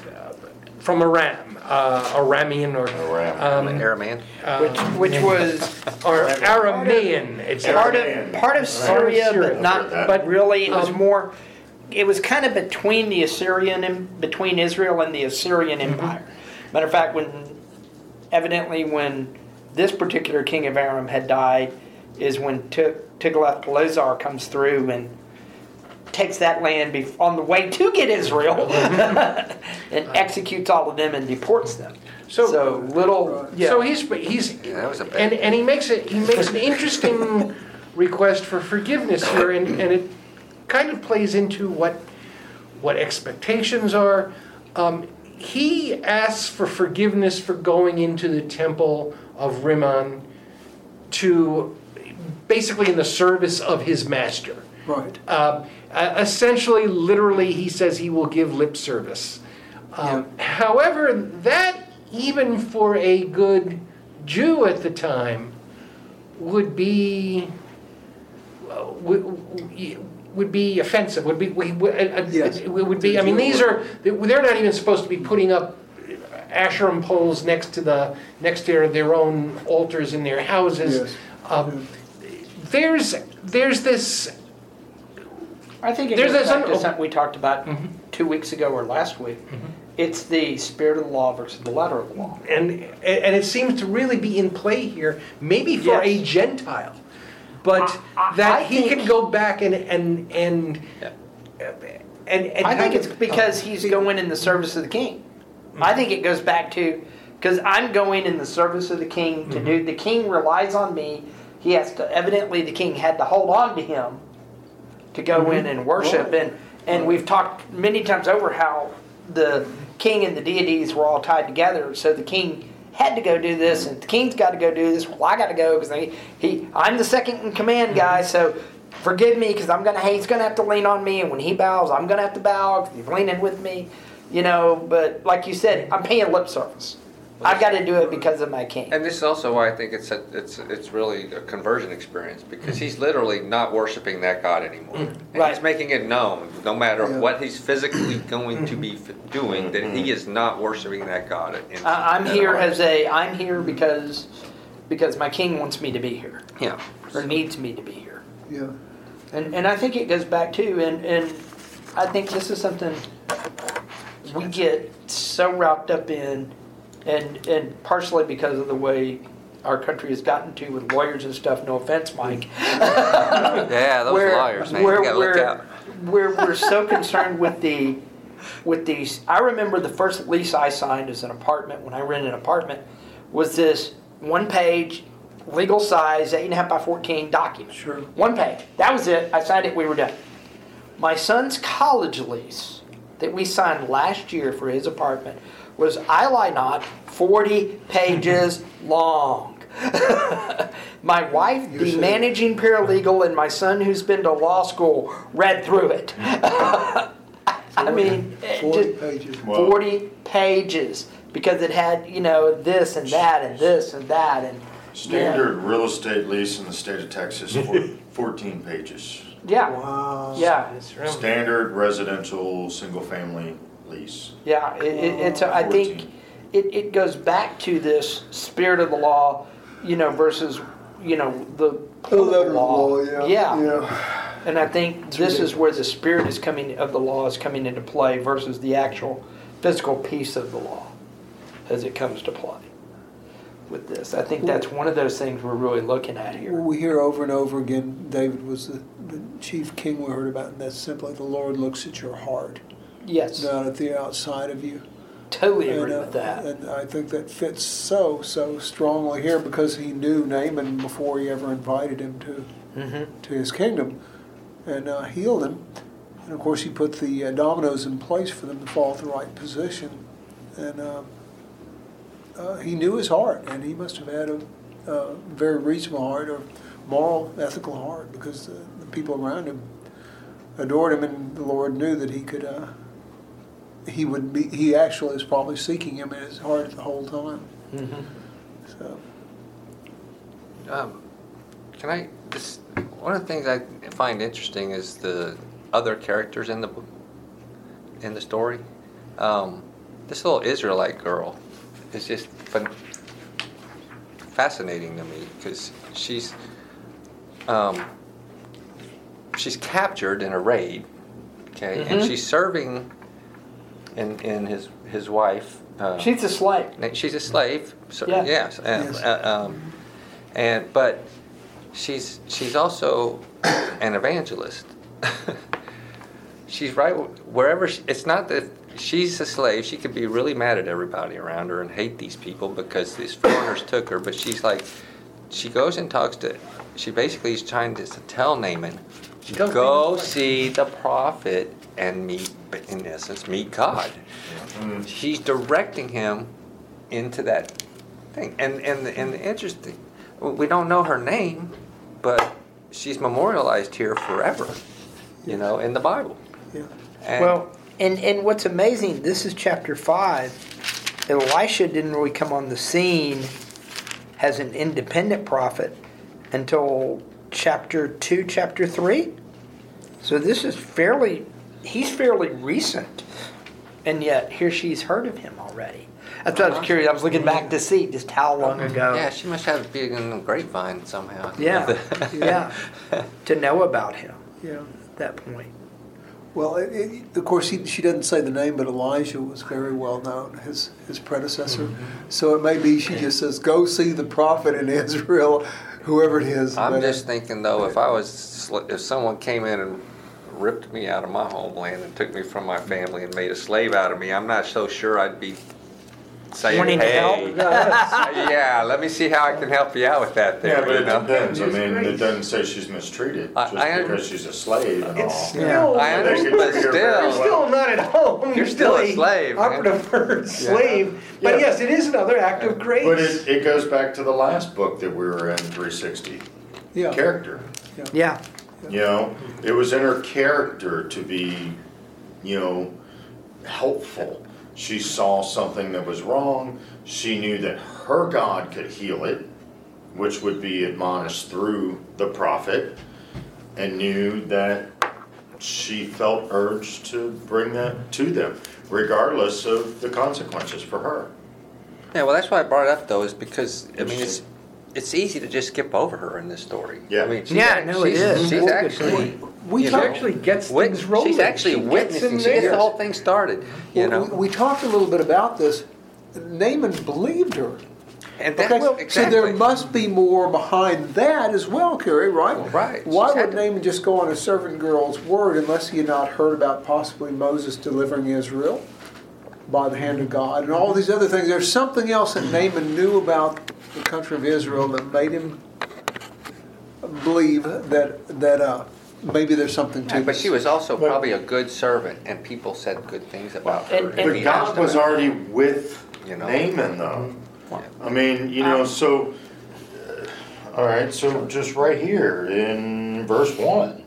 from Aram, uh, Aramean or Aram. um, Araman. Which, which was or Aramean. It's part of part of Syria, Syria. but not. But really, it was Um, more. It was kind of between the Assyrian and between Israel and the Assyrian Mm-hmm. Empire. Matter of fact, when evidently when this particular king of Aram had died, is when Ti- Tiglath-Pileser comes through and takes that land bef- on the way to get Israel and executes all of them and deports them. So- so little, yeah. So he's he's Yeah, that was a and and he makes it he makes an interesting request for forgiveness here, and and it kind of plays into what what expectations are. Um, he asks for forgiveness for going into the temple of Rimmon to basically in the service of his master. Right. Um, uh, essentially, literally, he says he will give lip service. Um, However, that, even for a good Jew at the time, would be uh, would, would be offensive. Would be would, would, uh, Yes. would be. I mean, these are they're not even supposed to be putting up Asherim poles next to the next to their own altars in their houses. Yes. Um, there's there's this I think it There's goes back to something we talked about mm-hmm. two weeks ago or last week. Mm-hmm. It's the spirit of the law versus the letter of the law. and and it seems to really be in play here, maybe for a Gentile, but I- I- that I he can go back and and and and, and I think it's because he's going in the service of the king. I think it goes back to because I'm going in the service of the king to mm-hmm. do. The king relies on me. He has to. Evidently, the king had to hold on to him to go in mm-hmm. and worship. And and we've talked many times over how the king and the deities were all tied together. So the king had to go do this, and the king's got to go do this. Well, I got to go because he, he I'm the second in command mm-hmm. guy. So forgive me because I'm gonna he's gonna have to lean on me, and when he bows, I'm gonna have to bow because he's leaning with me. You know, but like you said, I'm paying lip service. I've got to do it because of my king. And this is also why I think it's a, it's it's really a conversion experience because he's literally not worshiping that God anymore. Mm-hmm. And Right. He's making it known, no matter Yeah. what he's physically going to be mm-hmm. f- doing, that he is not worshiping that God. In, I- I'm in here as a I'm here because because my king wants me to be here Yeah. or needs me to be here. Yeah. And, and I think it goes back to, and, and I think this is something we get so wrapped up in, and, and partially because of the way our country has gotten to with lawyers and stuff, no offense, Mike. Yeah, those where, lawyers, man, where, you gotta look where, out. Where we're so concerned with the, with these, I remember the first lease I signed as an apartment, when I rented an apartment, was this one page, legal size, eight and a half by fourteen document. Sure. One page. That was it. I signed it, we were done. My son's college lease that we signed last year for his apartment was, I lie not, 40 pages long. my wife, the said- managing paralegal, and my son, who's been to law school, read through it. I mean, 40 just- pages. Well- 40 pages because it had, you know, this and that and this and that and Standard real estate lease in the state of Texas, 14 pages. Yeah. Wow. Yeah. Standard residential, single-family lease. Yeah, it, it, uh, it's. I think it, it goes back to this spirit of the law, you know, versus you know the The letter of the law, yeah. yeah. Yeah. And I think this is where the spirit is coming of the law is coming into play versus the actual physical piece of the law as it comes to play with this. I think that's one of those things we're really looking at here. we hear over and over again, David was the, the chief king we heard about, and that's simply the Lord looks at your heart, Yes, not at the outside of you. totally And, agree uh, with that. And I think that fits so, so strongly here because he knew Naaman before he ever invited him to, Mm-hmm. to his kingdom and uh, healed him. And of course, he put the uh, dominoes in place for them to fall at the right position. And uh, uh, he knew his heart, and he must have had a, a very reasonable heart or moral, ethical heart because the, the people around him adored him, and the Lord knew that he could. Uh, he would be. He actually was probably seeking him in his heart the whole time. Mm-hmm. So Um, can I just one of the things I find interesting is the other characters in the book, in the story. Um, this little Israelite girl is just fun, fascinating to me because she's um, she's captured in a raid, okay, and Mhm. she's serving in in his his wife. Uh, She's a slave. She's a slave. So, Yeah. Yes. And, Yes. uh, um, and but she's she's also an evangelist. she's right wherever. She, it's not that she's a slave. She could be really mad at everybody around her and hate these people because these foreigners took her. But she's like, she goes and talks to. She basically is trying to tell Naaman, Don't go be- see the prophet and meet, in essence, meet God she's directing him into that thing. And and the, and the interesting, we don't know her name, but she's memorialized here forever. You know, in the Bible. yeah, And Well, and and what's amazing, this is chapter five. Elisha didn't really come on the scene as an independent prophet until chapter two, chapter three. So this is fairly, he's fairly recent, and yet here she's heard of him already. That's what I was uh-huh. curious. I was looking back to see just how long ago. yeah, she must have been in the grapevine somehow. Yeah, yeah. to know about him yeah. at that point. Well, it, it, of course, he, she doesn't say the name, but Elijah was very well known, his his predecessor. Mm-hmm. So it may be she just says, "Go see the prophet in Israel, whoever it is." I'm just thinking though, if I was, if someone came in and ripped me out of my homeland and took me from my family and made a slave out of me, I'm not so sure I'd be saying, Wanting to hey, help? yeah, let me see how I can help you out with that there. Yeah, but you it know? depends. I mean, it doesn't say she's mistreated I- just I- because she's a slave and It's all. still, I They understand, but treat her very You're still, still not at home. You're still a slave, man. Operative word, slave. But Yeah. yes, it is another act of grace. But it, it goes back to the last book that we were in, 360. yeah, Character. Yeah. You know, it was in her character to be, you know, helpful. She saw something that was wrong. She knew that her God could heal it, which would be admonished through the prophet, and knew that she felt urged to bring that to them, regardless of the consequences for her. yeah, well, that's why I brought it up though, is because, I mean, it's, it's easy to just skip over her in this story. Yeah. I mean, she's Yeah, act- no, it she's, is. She's That's actually. We you talk- know, actually gets wit- things rolling. She's actually She gets witnessing. in She gets the whole thing started. You Well, know, we, we talked a little bit about this. Naaman believed her. and that, Okay, well, so there must be more behind that as well, Carrie, right? Well, right. Why She's had would to- Naaman just go on a servant girl's word unless he had not heard about possibly Moses delivering Israel by the hand of God and all these other things? There's something else that Naaman knew about the country of Israel that made him believe that that uh, maybe there's something to But she was also probably a good servant, and people said good things about her. and- and and- But God was them. already with You know. Naaman, though. I mean, you know, so, uh, all right, so just right here in verse one,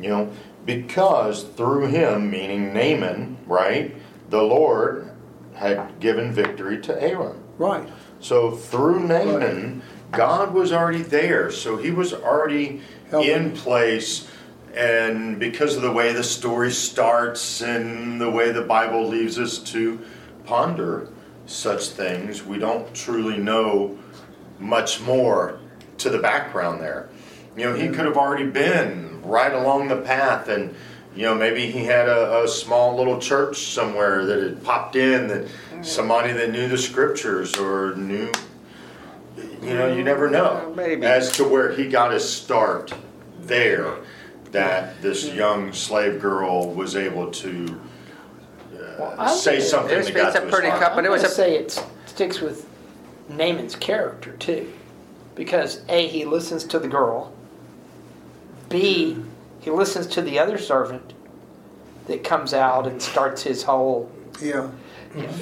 you know, because through him, meaning Naaman, right, the Lord had given victory to Aram. right. So through Naaman, God was already there. So he was already in place. And because of the way the story starts and the way the Bible leaves us to ponder such things, we don't truly know much more to the background there. You know, he could have already been right along the path and you know, maybe he had a, a small little church somewhere that had popped in that mm. somebody that knew the scriptures or knew you know, you never know. Mm, maybe. As to where he got his start there, that this mm. young slave girl was able to uh, say something It's, that got a to pretty heart. cup, but it was gonna a say it sticks with Naaman's character too, because a he listens to the girl. B he listens to the other servant that comes out and starts his whole. Yeah.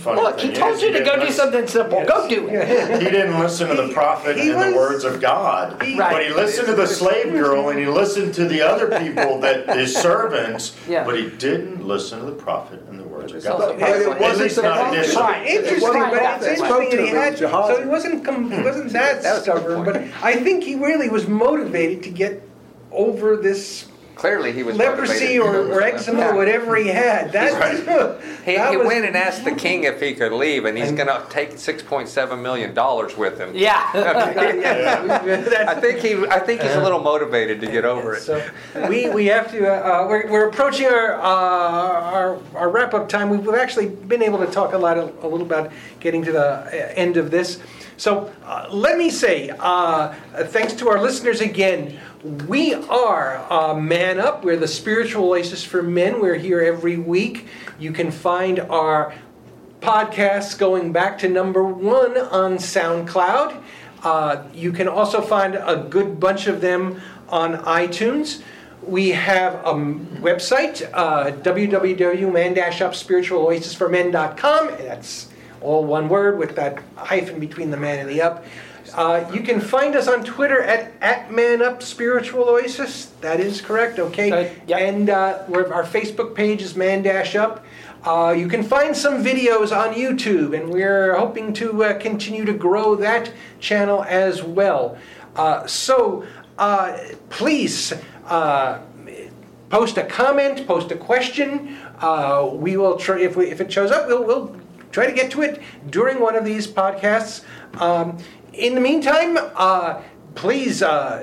Funny Look, he told is, you to didn't go do something simple. Go do it. He didn't listen to the prophet he and the words of God, he- but he listened to the slave girl and he listened to the other people that his servants. Yeah. But he didn't listen to the prophet and the words of God. But it wasn't the not prophet. initially. Right. Interesting, Right, but it's interesting that he had, Gehazi. so he wasn't, com- he wasn't that That was a stubborn, point. but I think he really was motivated to get over this clearly he was leprosy or, or eczema, Yeah. or whatever he had. That, He, that he was- went and asked the king if he could leave, and he's going to take six point seven million dollars with him. Yeah. I think he, I think he's a little motivated to get over it. So we, we have to, uh, uh, we're, we're approaching our, uh, our, our wrap-up time. We've actually been able to talk a lot, a, a little about getting to the uh, end of this. So uh, let me say, uh, thanks to our listeners again, we are uh, Man Up. We're the spiritual oasis for men. We're here every week. You can find our podcasts going back to number one on SoundCloud. Uh, you can also find a good bunch of them on iTunes. We have a website, uh, www.man-upspiritualoasisformen.com. That's all one word with that hyphen between the man and the up. Uh, you can find us on Twitter at, at Man Up Spiritual Oasis. That is correct, okay? Uh. And uh, we're, our Facebook page is Man Dash Up. Uh, you can find some videos on YouTube, and we're hoping to uh, continue to grow that channel as well. Uh, so uh, please uh, post a comment, post a question. Uh, we will try if we, if it shows up, we'll, we'll try to get to it during one of these podcasts. Um, in the meantime, uh, please, uh,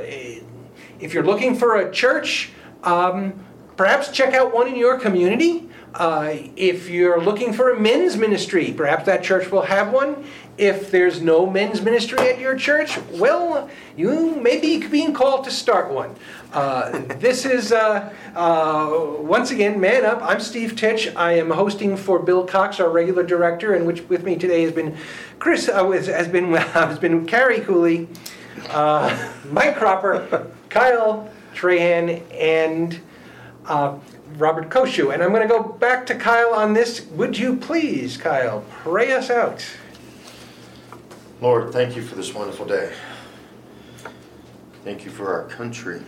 if you're looking for a church, um, perhaps check out one in your community. Uh, if you're looking for a men's ministry, perhaps that church will have one. If there's no men's ministry at your church, well, you may be being called to start one. Uh, this is, uh, uh, once again, Man Up. I'm Steve Titch. I am hosting for Bill Cox, our regular director, and which with me today has been Chris, uh, has been, has been Carrie Cooley, uh, Mike Cropper, Kyle Trahan, and uh, Robert Koshu. And I'm going to go back to Kyle on this. Would you please, Kyle, pray us out? Lord, thank you for this wonderful day. Thank you for our country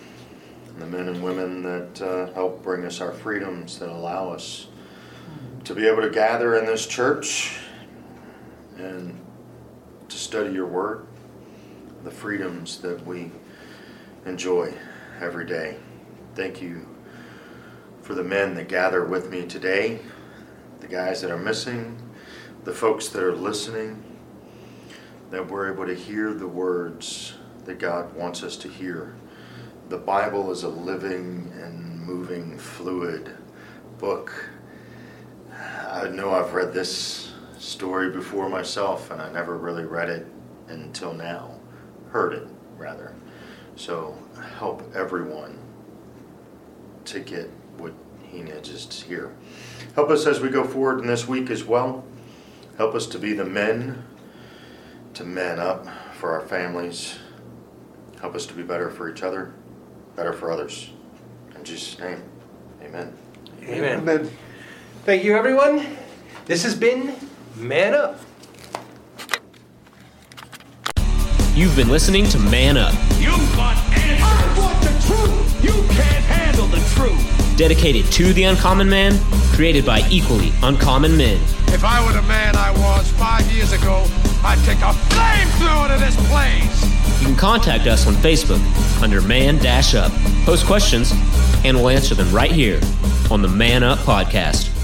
and the men and women that uh, help bring us our freedoms, that allow us to be able to gather in this church and to study your word, the freedoms that we enjoy every day. Thank you for the men that gather with me today, the guys that are missing, the folks that are listening that we're able to hear the words that God wants us to hear. The Bible is a living and moving, fluid book. I know I've read this story before myself, and I never really read it until now. Heard it, rather. So help everyone to get what he needs to hear. Help us as we go forward in this week as well. Help us to be the men, to man up for our families. Help us to be better for each other, better for others. In Jesus' name, amen. Amen. Amen. Thank you, everyone. This has been Man Up. You've been listening to Man Up, You want answers. I want the truth. You can't handle the truth. dedicated to the uncommon man, created by equally uncommon men. If I were the man I was five years ago, I'd take a flamethrower to this place. You can contact us on Facebook under Man Dash Up. Post questions, and we'll answer them right here on the Man Up Podcast.